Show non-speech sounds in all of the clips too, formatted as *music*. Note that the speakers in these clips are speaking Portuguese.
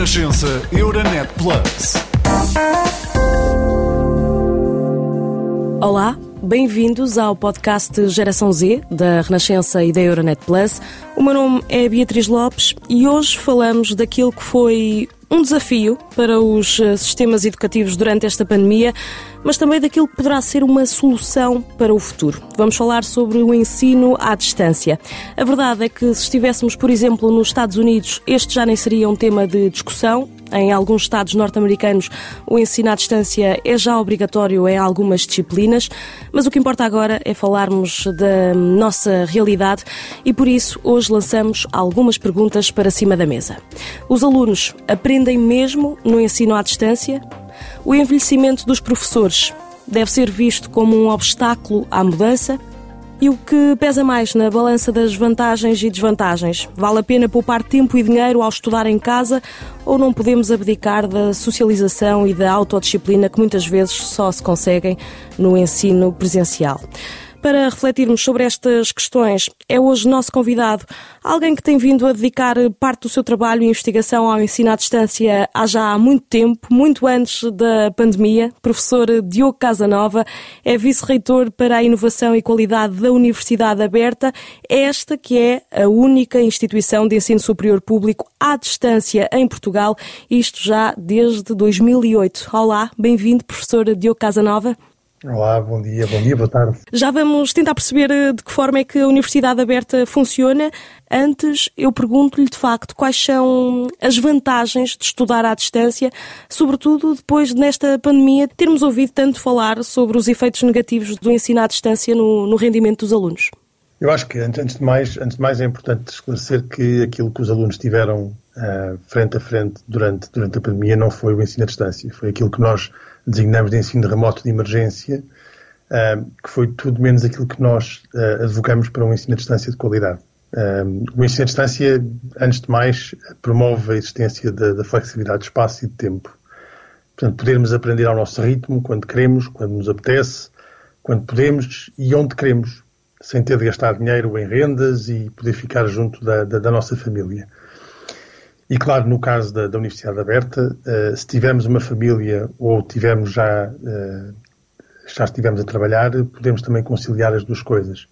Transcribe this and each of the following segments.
Renascença Euronet Plus. Olá, bem-vindos ao podcast Geração Z da Renascença e da Euronet Plus. O meu nome é Beatriz Lopes e hoje falamos daquilo que foi um desafio para os eh, sistemas educativos durante esta pandemia, mas também daquilo que poderá ser uma solução para o futuro. Vamos falar sobre o ensino à distância. A verdade é que se estivéssemos, por exemplo, nos Estados Unidos, este já nem seria um tema de discussão, em alguns estados norte-americanos, o ensino à distância é já obrigatório em algumas disciplinas, mas o que importa agora é falarmos da nossa realidade e por isso hoje lançamos algumas perguntas para cima da mesa. Os alunos aprendem mesmo no ensino à distância? O envelhecimento dos professores deve ser visto como um obstáculo à mudança? E o que pesa mais na balança das vantagens e desvantagens? Vale a pena poupar tempo e dinheiro ao estudar em casa ou não podemos abdicar da socialização e da autodisciplina que muitas vezes só se conseguem no ensino presencial? Para refletirmos sobre estas questões, é hoje nosso convidado alguém que tem vindo a dedicar parte do seu trabalho e investigação ao ensino à distância há já muito tempo, muito antes da pandemia. Professor Diogo Casanova é vice-reitor para a inovação e qualidade da Universidade Aberta, esta que é a única instituição de ensino superior público à distância em Portugal, isto já desde 2008. Olá, bem-vindo, professor Diogo Casanova. Olá, bom dia, bom dia, boa tarde. Já vamos tentar perceber eh, de que forma é que a Universidade Aberta funciona. Antes, eu pergunto-lhe de facto quais são as vantagens de estudar à distância, sobretudo depois nesta pandemia termos ouvido tanto falar sobre os efeitos negativos do ensino à distância no, no rendimento dos alunos. Eu acho que, antes de, mais, antes de mais, é importante esclarecer que aquilo que os alunos tiveram uh, frente a frente durante, durante a pandemia não foi o ensino à distância, foi aquilo que nós designamos de ensino remoto de emergência, uh, que foi tudo menos aquilo que nós uh, advogamos para um ensino à distância de qualidade. o ensino à distância, antes de mais, promove a existência da, da flexibilidade de espaço e de tempo. Portanto, podermos aprender ao nosso ritmo, quando queremos, quando nos apetece, quando podemos e onde queremos, sem ter de gastar dinheiro em rendas e poder ficar junto da, da, da nossa família. E claro, no caso da, da Universidade Aberta, uh, se tivermos uma família ou tivermos já, uh, já estivemos a trabalhar, podemos também conciliar as duas coisas.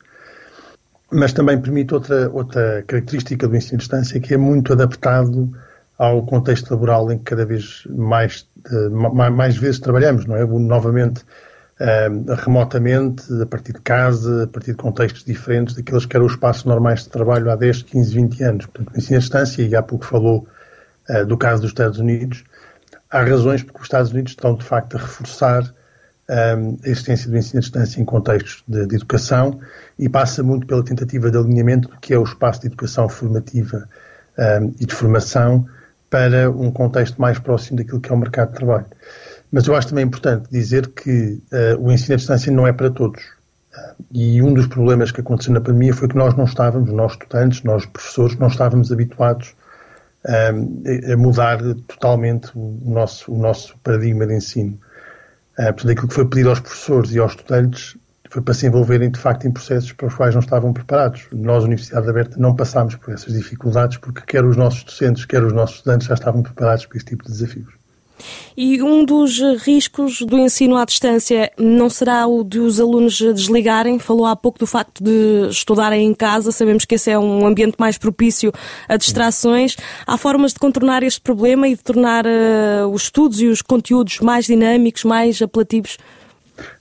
Mas também permite outra, outra característica do ensino à distância que é muito adaptado ao contexto laboral em que cada vez mais, uh, mais, mais vezes trabalhamos, não é? Novamente, remotamente, a partir de casa, a partir de contextos diferentes daqueles que eram os espaços normais de trabalho há 10, 15, 20 anos. Portanto, o ensino à distância, e há pouco falou uh, do caso dos Estados Unidos, há razões porque os Estados Unidos estão, de facto, a reforçar um, a existência do ensino à distância em contextos de, de, educação e passa muito pela tentativa de alinhamento do que é o espaço de educação formativa um, e de formação para um contexto mais próximo daquilo que é o mercado de trabalho. Mas eu acho também importante dizer que uh, o ensino à distância não é para todos. Uh, e um dos problemas que aconteceu na pandemia foi que nós não estávamos, nós estudantes, nós professores, não estávamos habituados uh, a mudar totalmente o nosso, o nosso paradigma de ensino. portanto, aquilo que foi pedido aos professores e aos estudantes foi para se envolverem de facto em processos para os quais não estavam preparados. Nós, Universidade Aberta, não passámos por essas dificuldades porque quer os nossos docentes, quer os nossos estudantes já estavam preparados para esse tipo de desafios. E um dos riscos do ensino à distância não será o de os alunos desligarem? Falou há pouco do facto de estudarem em casa, sabemos que esse é um ambiente mais propício a distrações. Há formas de contornar este problema e de tornar uh, os estudos e os conteúdos mais dinâmicos, mais apelativos?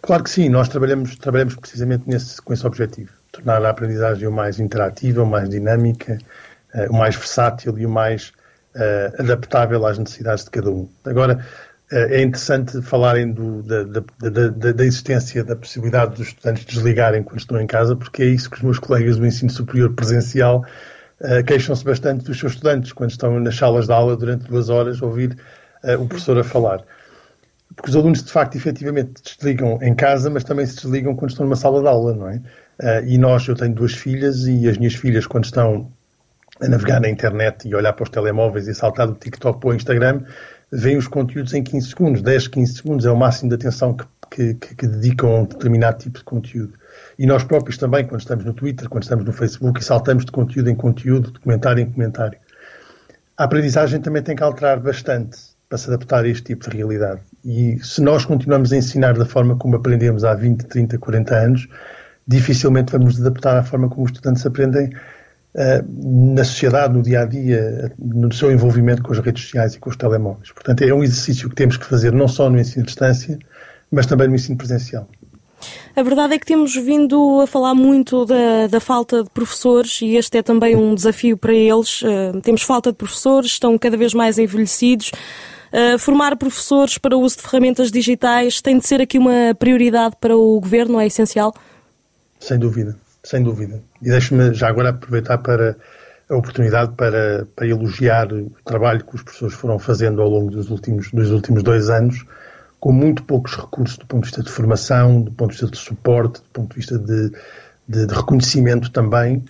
Claro que sim, nós trabalhamos, trabalhamos precisamente nesse, com esse objetivo. Tornar a aprendizagem o mais interativa, o mais dinâmica, uh, o mais versátil e o mais uh, adaptável às necessidades de cada um. Agora, uh, é interessante falarem do, da, da, da, da, existência da possibilidade dos estudantes desligarem quando estão em casa, porque é isso que os meus colegas do ensino superior presencial uh, queixam-se bastante dos seus estudantes, quando estão nas salas de aula durante duas horas a ouvir o professor a falar. Porque os alunos, de facto, efetivamente desligam em casa, mas também se desligam quando estão numa sala de aula, não é? e nós, eu tenho duas filhas e as minhas filhas, quando estão a navegar na internet e olhar para os telemóveis e saltar do TikTok para o Instagram, veem os conteúdos em 15 segundos. 10, 15 segundos é o máximo de atenção que, que, que, dedicam a um determinado tipo de conteúdo. E nós próprios também, quando estamos no Twitter, quando estamos no Facebook, e saltamos de conteúdo em conteúdo, de comentário em comentário. a aprendizagem também tem que alterar bastante para se adaptar a este tipo de realidade. E se nós continuamos a ensinar da forma como aprendemos há 20, 30, 40 anos, dificilmente vamos adaptar à forma como os estudantes aprendem na sociedade, no dia a dia, no seu envolvimento com as redes sociais e com os telemóveis. Portanto, é um exercício que temos que fazer não só no ensino à distância, mas também no ensino presencial. A verdade é que temos vindo a falar muito da, da, falta de professores e este é também um desafio para eles. Uh, temos falta de professores, estão cada vez mais envelhecidos. Uh, formar professores para o uso de ferramentas digitais tem de ser aqui uma prioridade para o governo, é essencial? Sem dúvida, sem dúvida. E deixe-me já agora aproveitar para a oportunidade para, para elogiar o trabalho que os professores foram fazendo ao longo dos últimos, dos últimos dois anos com muito poucos recursos do ponto de vista de formação, do ponto de vista de suporte, do ponto de vista de, de, de reconhecimento também,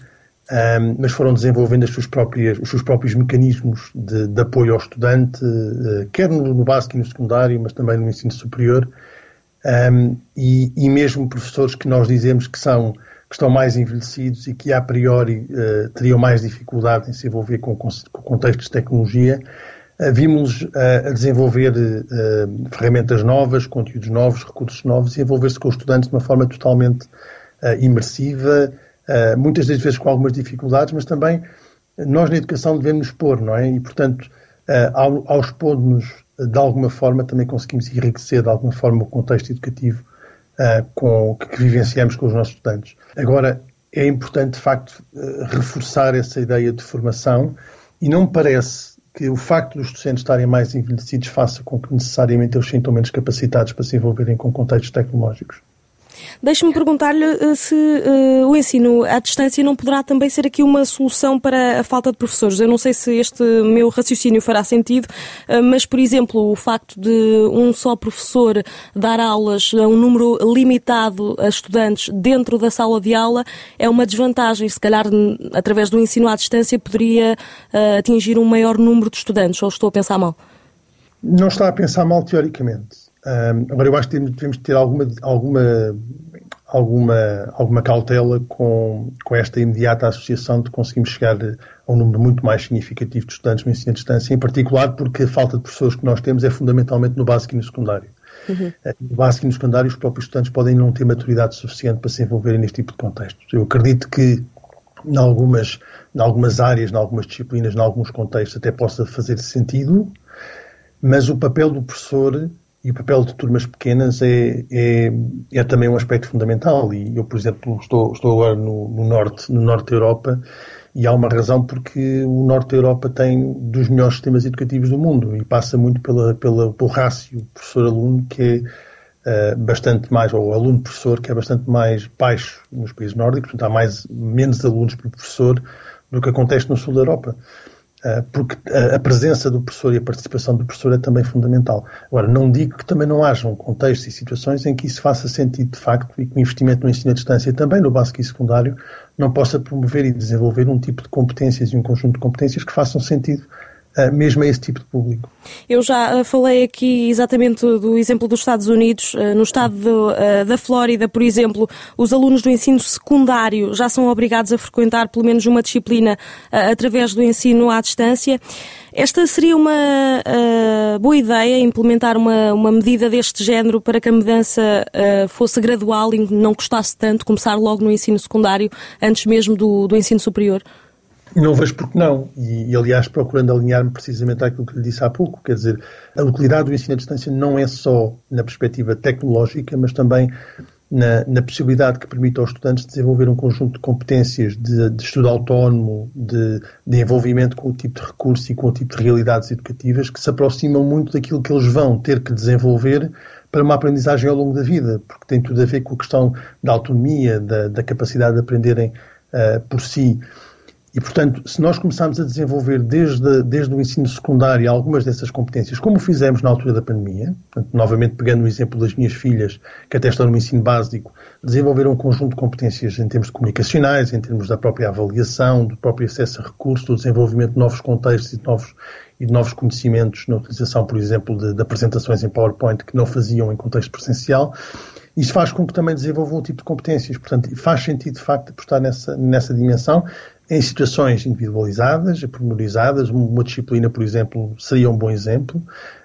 um, mas foram desenvolvendo as suas próprias, os seus próprios mecanismos de, de apoio ao estudante, uh, quer no, no, básico e no secundário, mas também no ensino superior, um, e, e, mesmo professores que nós dizemos que são que estão mais envelhecidos e que a priori uh, teriam mais dificuldade em se envolver com, com, contextos de tecnologia, eh, vimos uh, a desenvolver uh, ferramentas novas, conteúdos novos, recursos novos e envolver-se com os estudantes de uma forma totalmente uh, imersiva, muitas das vezes com algumas dificuldades, mas também nós na educação devemos expor, não é? E, portanto, ao, ao expor-nos de alguma forma, também conseguimos enriquecer de alguma forma o contexto educativo com, que, que vivenciamos com os nossos estudantes. Agora, é importante, de facto, reforçar essa ideia de formação e não me parece que o facto dos docentes estarem mais envelhecidos faça com que necessariamente eles sintam menos capacitados para se envolverem com contextos tecnológicos. Deixe-me perguntar-lhe uh, se uh, o ensino à distância não poderá também ser aqui uma solução para a falta de professores. Eu não sei se este meu raciocínio fará sentido, uh, mas, por exemplo, o facto de um só professor dar aulas a um número limitado a estudantes dentro da sala de aula é uma desvantagem. Se calhar, através do ensino à distância, poderia atingir um maior número de estudantes, ou estou a pensar mal? Não está a pensar mal teoricamente. Um, agora, eu acho que devemos ter alguma, alguma, alguma, alguma cautela com, com esta imediata associação de conseguirmos chegar a um número muito mais significativo de estudantes no ensino à distância, em particular porque a falta de professores que nós temos é fundamentalmente no básico e no secundário. Uhum. No básico e no secundário, os próprios estudantes podem não ter maturidade suficiente para se envolverem neste tipo de contextos. Eu acredito que, em algumas, em algumas áreas, em algumas disciplinas, em alguns contextos, até possa fazer sentido, mas o papel do professor e o papel de turmas pequenas é, é, é, também um aspecto fundamental. E eu, por exemplo, estou, estou agora no, no, norte, no norte da Europa e há uma razão porque o norte da Europa tem dos melhores sistemas educativos do mundo e passa muito pela, pela, pelo rácio professor-aluno que é uh, bastante mais, ou aluno-professor, que é bastante mais baixo nos países nórdicos, portanto há mais, menos alunos por professor do que acontece no sul da Europa. Eh, porque a presença do professor e a participação do professor é também fundamental. Agora, não digo que também não hajam contextos e situações em que isso faça sentido de facto e que o investimento no ensino à distância, também no básico e secundário, não possa promover e desenvolver um tipo de competências e um conjunto de competências que façam sentido mesmo a esse tipo de público. Eu já uh, falei aqui exatamente do exemplo dos Estados Unidos. Uh, no estado da Flórida, por exemplo, os alunos do ensino secundário já são obrigados a frequentar pelo menos uma disciplina através do ensino à distância. Esta seria uma uh, boa ideia, implementar uma, uma medida deste género para que a mudança uh, fosse gradual e não custasse tanto, começar logo no ensino secundário, antes mesmo do, do ensino superior? Não vejo porque não. E, e aliás, procurando alinhar-me precisamente àquilo que lhe disse há pouco. Quer dizer, a utilidade do ensino à distância não é só na perspectiva tecnológica, mas também na, na possibilidade que permite aos estudantes desenvolver um conjunto de competências de, de estudo autónomo, de, de, envolvimento com o tipo de recursos e com o tipo de realidades educativas que se aproximam muito daquilo que eles vão ter que desenvolver para uma aprendizagem ao longo da vida, porque tem tudo a ver com a questão da autonomia, da, da capacidade de aprenderem uh, por si. E, portanto, se nós começarmos a desenvolver desde, desde o ensino secundário algumas dessas competências, como fizemos na altura da pandemia, portanto, novamente pegando o exemplo das minhas filhas, que até estão no ensino básico, desenvolveram um conjunto de competências em termos comunicacionais, em termos da própria avaliação, do próprio acesso a recursos, do desenvolvimento de novos contextos e de novos, e de novos conhecimentos na utilização, por exemplo, de, de apresentações em PowerPoint que não faziam em contexto presencial. Isso faz com que também desenvolvam um tipo de competências. Portanto, faz sentido, de facto, apostar nessa, nessa dimensão em situações individualizadas, pormenorizadas, uma disciplina, por exemplo, seria um bom exemplo,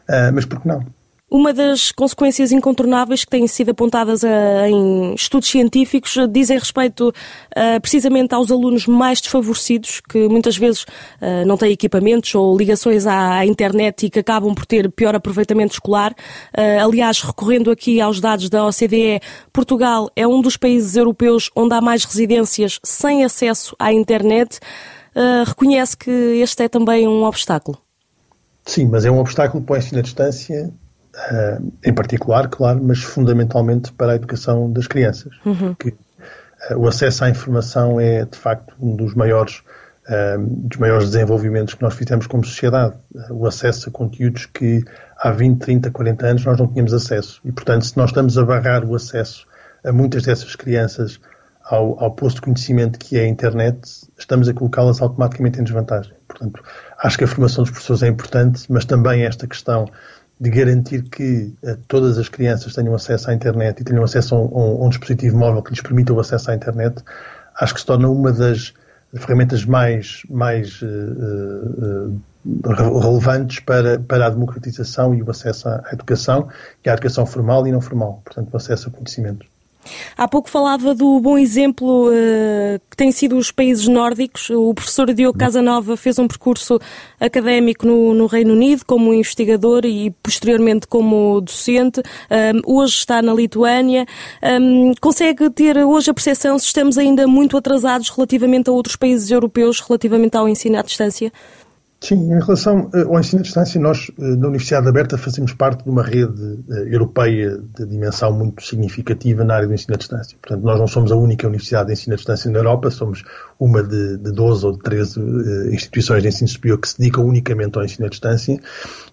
uh, mas por que não? Uma das consequências incontornáveis que têm sido apontadas a, em estudos científicos dizem respeito a, precisamente aos alunos mais desfavorecidos, que muitas vezes a, não têm equipamentos ou ligações à, internet e que acabam por ter pior aproveitamento escolar. aliás, recorrendo aqui aos dados da OCDE, Portugal é um dos países europeus onde há mais residências sem acesso à internet. reconhece que este é também um obstáculo? Sim, mas é um obstáculo para o ensino à distância uh, em particular, claro, mas fundamentalmente para a educação das crianças. Uhum. Que, uh, o acesso à informação é, de facto, um dos maiores, uh, dos maiores desenvolvimentos que nós fizemos como sociedade. o acesso a conteúdos que há 20, 30, 40 anos nós não tínhamos acesso. E, portanto, se nós estamos a barrar o acesso a muitas dessas crianças ao, ao posto de conhecimento que é a internet, estamos a colocá-las automaticamente em desvantagem. Portanto, acho que a formação dos professores é importante, mas também esta questão de garantir que uh, todas as crianças tenham acesso à internet e tenham acesso a um, a um, dispositivo móvel que lhes permita o acesso à internet, acho que se torna uma das ferramentas mais, mais uh, uh, relevantes para, para a democratização e o acesso à, à educação, é a educação formal e não formal, portanto, o acesso a conhecimento. Há pouco falava do bom exemplo uh, que têm sido os países nórdicos. O professor Diogo Casanova fez um percurso académico no, no Reino Unido como investigador e posteriormente como docente. Um, hoje está na Lituânia. Um, consegue ter hoje a percepção se estamos ainda muito atrasados relativamente a outros países europeus, relativamente ao ensino à distância? Sim, em relação eh, ao ensino à distância, nós eh, na Universidade Aberta fazemos parte de uma rede eh, europeia de dimensão muito significativa na área do ensino à distância. Portanto, nós não somos a única universidade de ensino à distância na Europa, somos uma de, de 12 ou de 13 instituições de ensino superior que se dedicam unicamente ao ensino à distância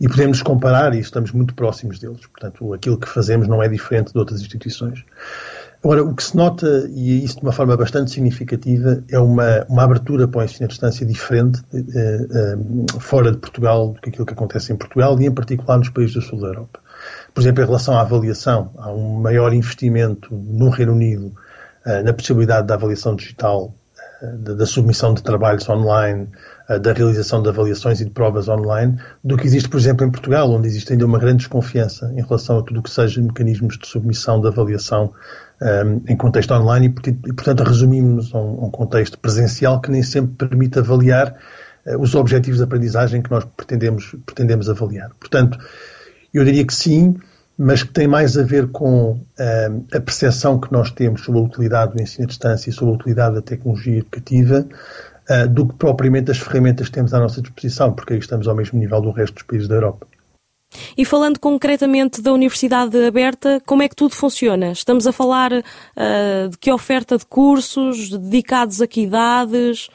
e podemos comparar e estamos muito próximos deles. Portanto, aquilo que fazemos não é diferente de outras instituições. Agora, o que se nota, e isso de uma forma bastante significativa, é uma, uma abertura para o ensino à distância diferente eh, eh, fora de Portugal do que aquilo que acontece em Portugal e, em particular, nos países do sul da Europa. Por exemplo, em relação à avaliação, há um maior investimento no Reino Unido eh, na possibilidade da avaliação digital, eh, da, submissão de trabalhos online, da realização de avaliações e de provas online, do que existe, por exemplo, em Portugal, onde existe ainda uma grande desconfiança em relação a tudo o que seja mecanismos de submissão de avaliação um, em contexto online e, portanto, resumimos a um, um, contexto presencial que nem sempre permite avaliar uh, os objetivos de aprendizagem que nós pretendemos, pretendemos avaliar. Portanto, eu diria que sim, mas que tem mais a ver com a percepção que nós temos sobre a utilidade do ensino à distância e sobre a utilidade da tecnologia educativa uh, do que propriamente as ferramentas que temos à nossa disposição, porque aí estamos ao mesmo nível do resto dos países da Europa. E falando concretamente da Universidade Aberta, como é que tudo funciona? Estamos a falar uh, de que oferta de cursos, dedicados a que idades?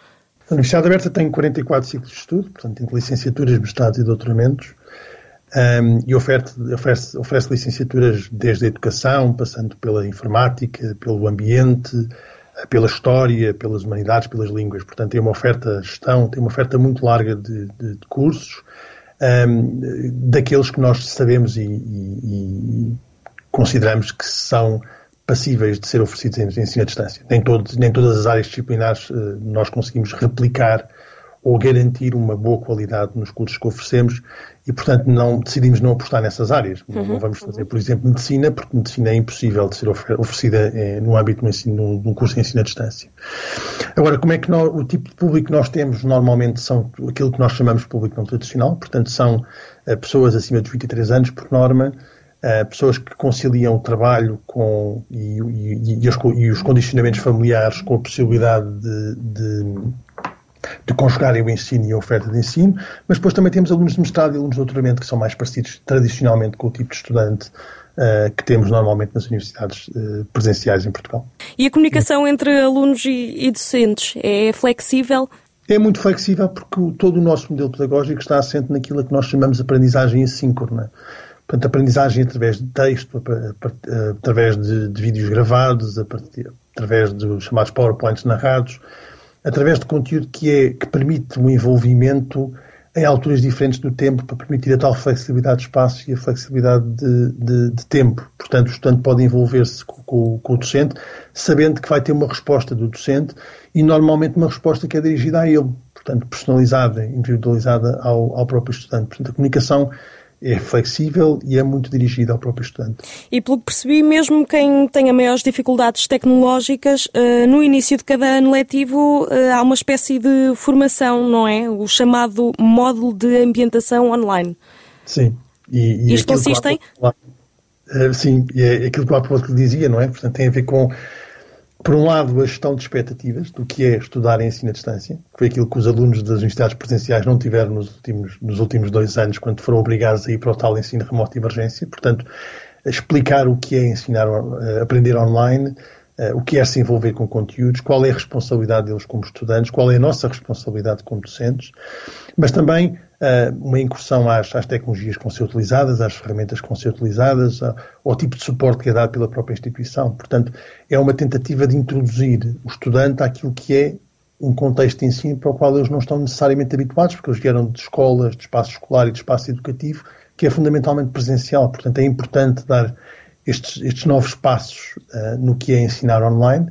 A Universidade Aberta tem 44 ciclos de estudo, portanto, tem licenciaturas, mestrados e doutoramentos, um, e oferece, oferece, oferece licenciaturas desde a educação, passando pela informática, pelo ambiente, pela história, pelas humanidades, pelas línguas. Portanto, tem uma oferta gestão, tem uma oferta muito larga de, de, de cursos um, daqueles que nós sabemos e, e, e, consideramos que são passíveis de ser oferecidos em ensino à distância. Nem, todos, nem todas as áreas disciplinares uh, nós conseguimos replicar ou garantir uma boa qualidade nos cursos que oferecemos e, portanto, não decidimos não apostar nessas áreas. Uhum. Não vamos fazer, por exemplo, medicina, porque medicina é impossível de ser oferecida eh, no âmbito de um, ensino, de um curso de ensino à distância. Agora, como é que nós, o tipo de público que nós temos normalmente são aquilo que nós chamamos de público não tradicional, portanto, são uh, pessoas acima dos 23 anos, por norma, uh, pessoas que conciliam o trabalho com, e, e, e, os, e, os, condicionamentos familiares com a possibilidade de, de de conjugarem o ensino e a oferta de ensino, mas depois também temos alunos de mestrado e alunos de doutoramento que são mais parecidos tradicionalmente com o tipo de estudante uh, que temos normalmente nas universidades uh, presenciais em Portugal. E a comunicação entre alunos e, e docentes é flexível? É muito flexível porque todo o nosso modelo pedagógico está assente naquilo que nós chamamos de aprendizagem assíncrona. Portanto, aprendizagem através de texto, através de, de vídeos gravados, através dos chamados PowerPoints narrados, através de conteúdo que, é, que permite um envolvimento em alturas diferentes do tempo para permitir a tal flexibilidade de espaço e a flexibilidade de, de, de tempo. Portanto, o estudante pode envolver-se com, com, com, o docente, sabendo que vai ter uma resposta do docente e normalmente uma resposta que é dirigida a ele, portanto, personalizada, individualizada ao, ao próprio estudante. Portanto, a comunicação é flexível e é muito dirigida ao próprio estudante. E pelo que percebi, mesmo quem tenha maiores dificuldades tecnológicas, eh, no início de cada ano letivo eh, há uma espécie de formação, não é? O chamado módulo de ambientação online. Sim. E, e Isto consiste em? Eh, sim, é aquilo que o Apolo dizia, não é? Portanto, tem a ver com por um lado, a gestão de expectativas do que é estudar em ensino à distância, que foi aquilo que os alunos das universidades presenciais não tiveram nos últimos, nos últimos dois anos, quando foram obrigados a ir para o tal ensino remoto de emergência. Portanto, explicar o que é ensinar, eh, aprender online, eh, o que é se envolver com conteúdos, qual é a responsabilidade deles como estudantes, qual é a nossa responsabilidade como docentes, mas também uma incursão às, às, tecnologias que vão ser utilizadas, às ferramentas que vão ser utilizadas, ao tipo de suporte que é dado pela própria instituição. Portanto, é uma tentativa de introduzir o estudante àquilo que é um contexto de ensino para o qual eles não estão necessariamente habituados, porque eles vieram de escolas, de espaço escolar e de espaço educativo, que é fundamentalmente presencial. Portanto, é importante dar estes, estes novos passos uh, no que é ensinar online,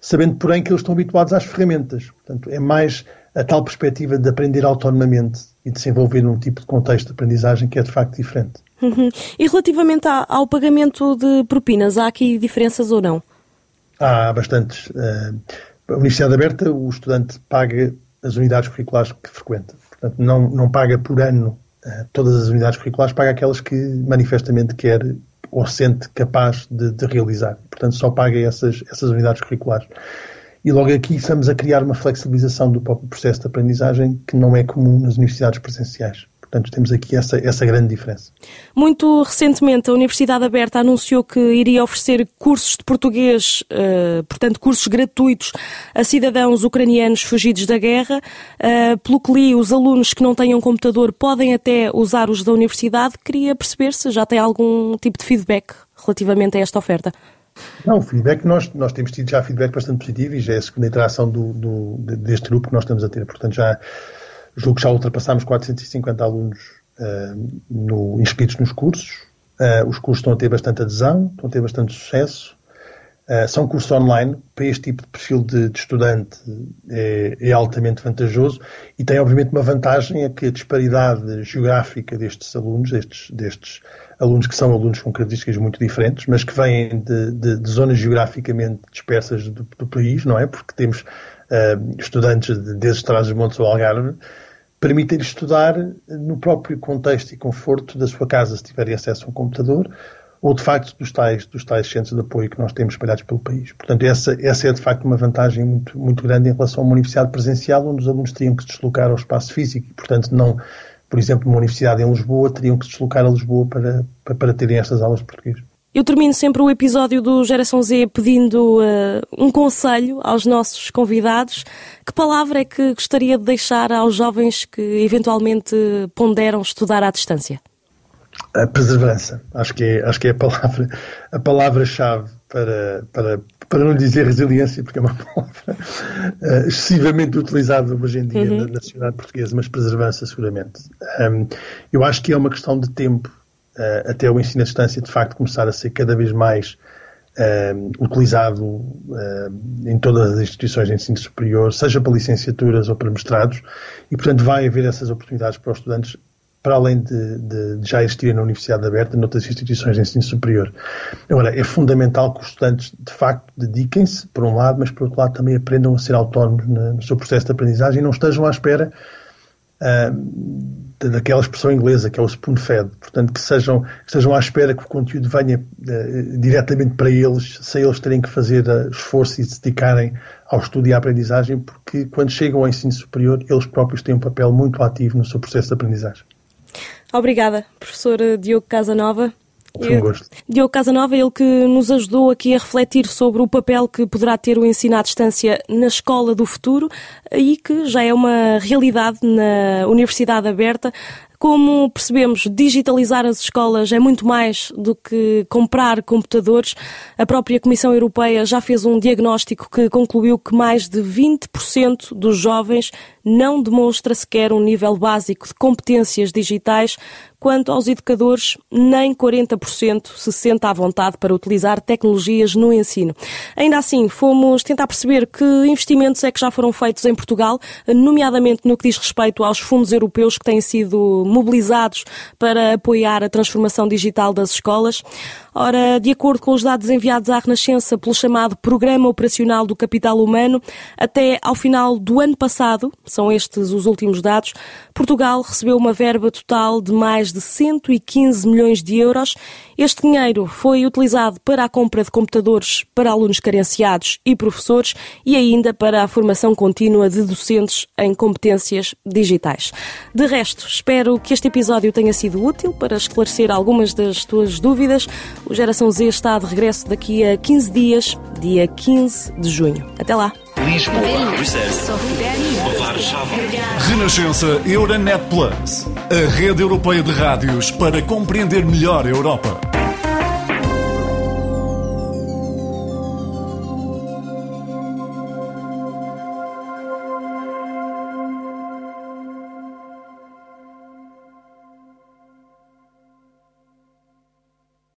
sabendo, porém, que eles estão habituados às ferramentas. Portanto, é mais a tal perspectiva de aprender autonomamente e de se envolver num tipo de contexto de aprendizagem que é de facto diferente. Uhum. E relativamente ao pagamento de propinas, há aqui diferenças ou não? Há bastantes. Eh, a Universidade Aberta, o estudante paga as unidades curriculares que frequenta. Portanto, não, não paga por ano eh, todas as unidades curriculares, paga aquelas que manifestamente quer ou sente capaz de, de realizar. Portanto, só paga essas, essas unidades curriculares. E logo aqui estamos a criar uma flexibilização do próprio processo de aprendizagem que não é comum nas universidades presenciais. Portanto, temos aqui essa, essa grande diferença. Muito recentemente, a Universidade Aberta anunciou que iria oferecer cursos de português, uh, portanto, cursos gratuitos a cidadãos ucranianos fugidos da guerra. Uh, pelo que li, os alunos que não tenham computador podem até usar os da universidade. Queria perceber se já tem algum tipo de feedback relativamente a esta oferta. Não, feedback, nós, nós temos tido já feedback bastante positivo e já é a segunda interação do, do, deste grupo que nós estamos a ter. Portanto, já julgo que já ultrapassámos 450 alunos uh, no, inscritos nos cursos. Uh, os cursos estão a ter bastante adesão, estão a ter bastante sucesso. Uh, são cursos online, para este tipo de perfil de, de estudante é, é, altamente vantajoso e tem obviamente uma vantagem é que a disparidade geográfica destes alunos, destes, destes alunos que são alunos com características muito diferentes, mas que vêm de, de, de zonas geograficamente dispersas do, do, país, não é? Porque temos uh, estudantes desde Trás-os-Montes ao Algarve, permitem-lhes estudar no próprio contexto e conforto da sua casa, se tiverem acesso a um computador, ou de facto dos tais, dos tais centros de apoio que nós temos espalhados pelo país. Portanto, essa, essa é de facto uma vantagem muito, muito grande em relação a uma universidade presencial, onde os alunos teriam que se deslocar ao espaço físico e, portanto, não, por exemplo, uma universidade em Lisboa, teriam que se deslocar a Lisboa para, para, para terem estas aulas de português. Eu termino sempre o episódio do Geração Z pedindo uh, um conselho aos nossos convidados. Que palavra é que gostaria de deixar aos jovens que eventualmente ponderam estudar à distância? A perseverança. Acho que é, acho que é a palavra a palavra-chave para, para, para não dizer resiliência, porque é uma *laughs* palavra uh, excessivamente utilizada hoje em dia uhum. na, na sociedade portuguesa, mas perseverança seguramente. Um, eu acho que é uma questão de tempo uh, até o ensino à distância de facto começar a ser cada vez mais utilizado em todas as instituições de ensino superior, seja para licenciaturas ou para mestrados, e portanto vai haver essas oportunidades para os estudantes para além de, de, de, já existirem na Universidade Aberta, noutras instituições de ensino superior. Agora, é fundamental que os estudantes, de facto, dediquem-se, por um lado, mas por outro lado também aprendam a ser autónomos no seu processo de aprendizagem e não estejam à espera uh, daquela expressão inglesa, que é o spoon-fed. Portanto, que sejam, que estejam à espera que o conteúdo venha uh, diretamente para eles, sem eles terem que fazer uh, esforço e se dedicarem ao estudo e à aprendizagem, porque quando chegam ao ensino superior, eles próprios têm um papel muito ativo no seu processo de aprendizagem. Obrigada, professor Diogo Casanova. Foi um gosto. Diogo Casanova, ele que nos ajudou aqui a refletir sobre o papel que poderá ter o ensino à distância na escola do futuro e que já é uma realidade na Universidade Aberta, Como percebemos, digitalizar as escolas é muito mais do que comprar computadores. A própria Comissão Europeia já fez um diagnóstico que concluiu que mais de 20% dos jovens não demonstra sequer um nível básico de competências digitais, quanto aos educadores, nem 40% se sente à vontade para utilizar tecnologias no ensino. Ainda assim, fomos tentar perceber que investimentos é que já foram feitos em Portugal, nomeadamente no que diz respeito aos fundos europeus que têm sido mobilizados para apoiar a transformação digital das escolas. Ora, de acordo com os dados enviados à Renascença pelo chamado Programa Operacional do Capital Humano, até ao final do ano passado, são estes os últimos dados, Portugal recebeu uma verba total de mais de 115 milhões de euros. Este dinheiro foi utilizado para a compra de computadores para alunos carenciados e professores e ainda para a formação contínua de docentes em competências digitais. De resto, espero que este episódio tenha sido útil para esclarecer algumas das tuas dúvidas. O Geração Z está de regresso daqui a 15 dias, dia 15 de junho. Até lá! Lisboa, Renascença Euronet Plus, a rede europeia de rádios para compreender melhor a Europa.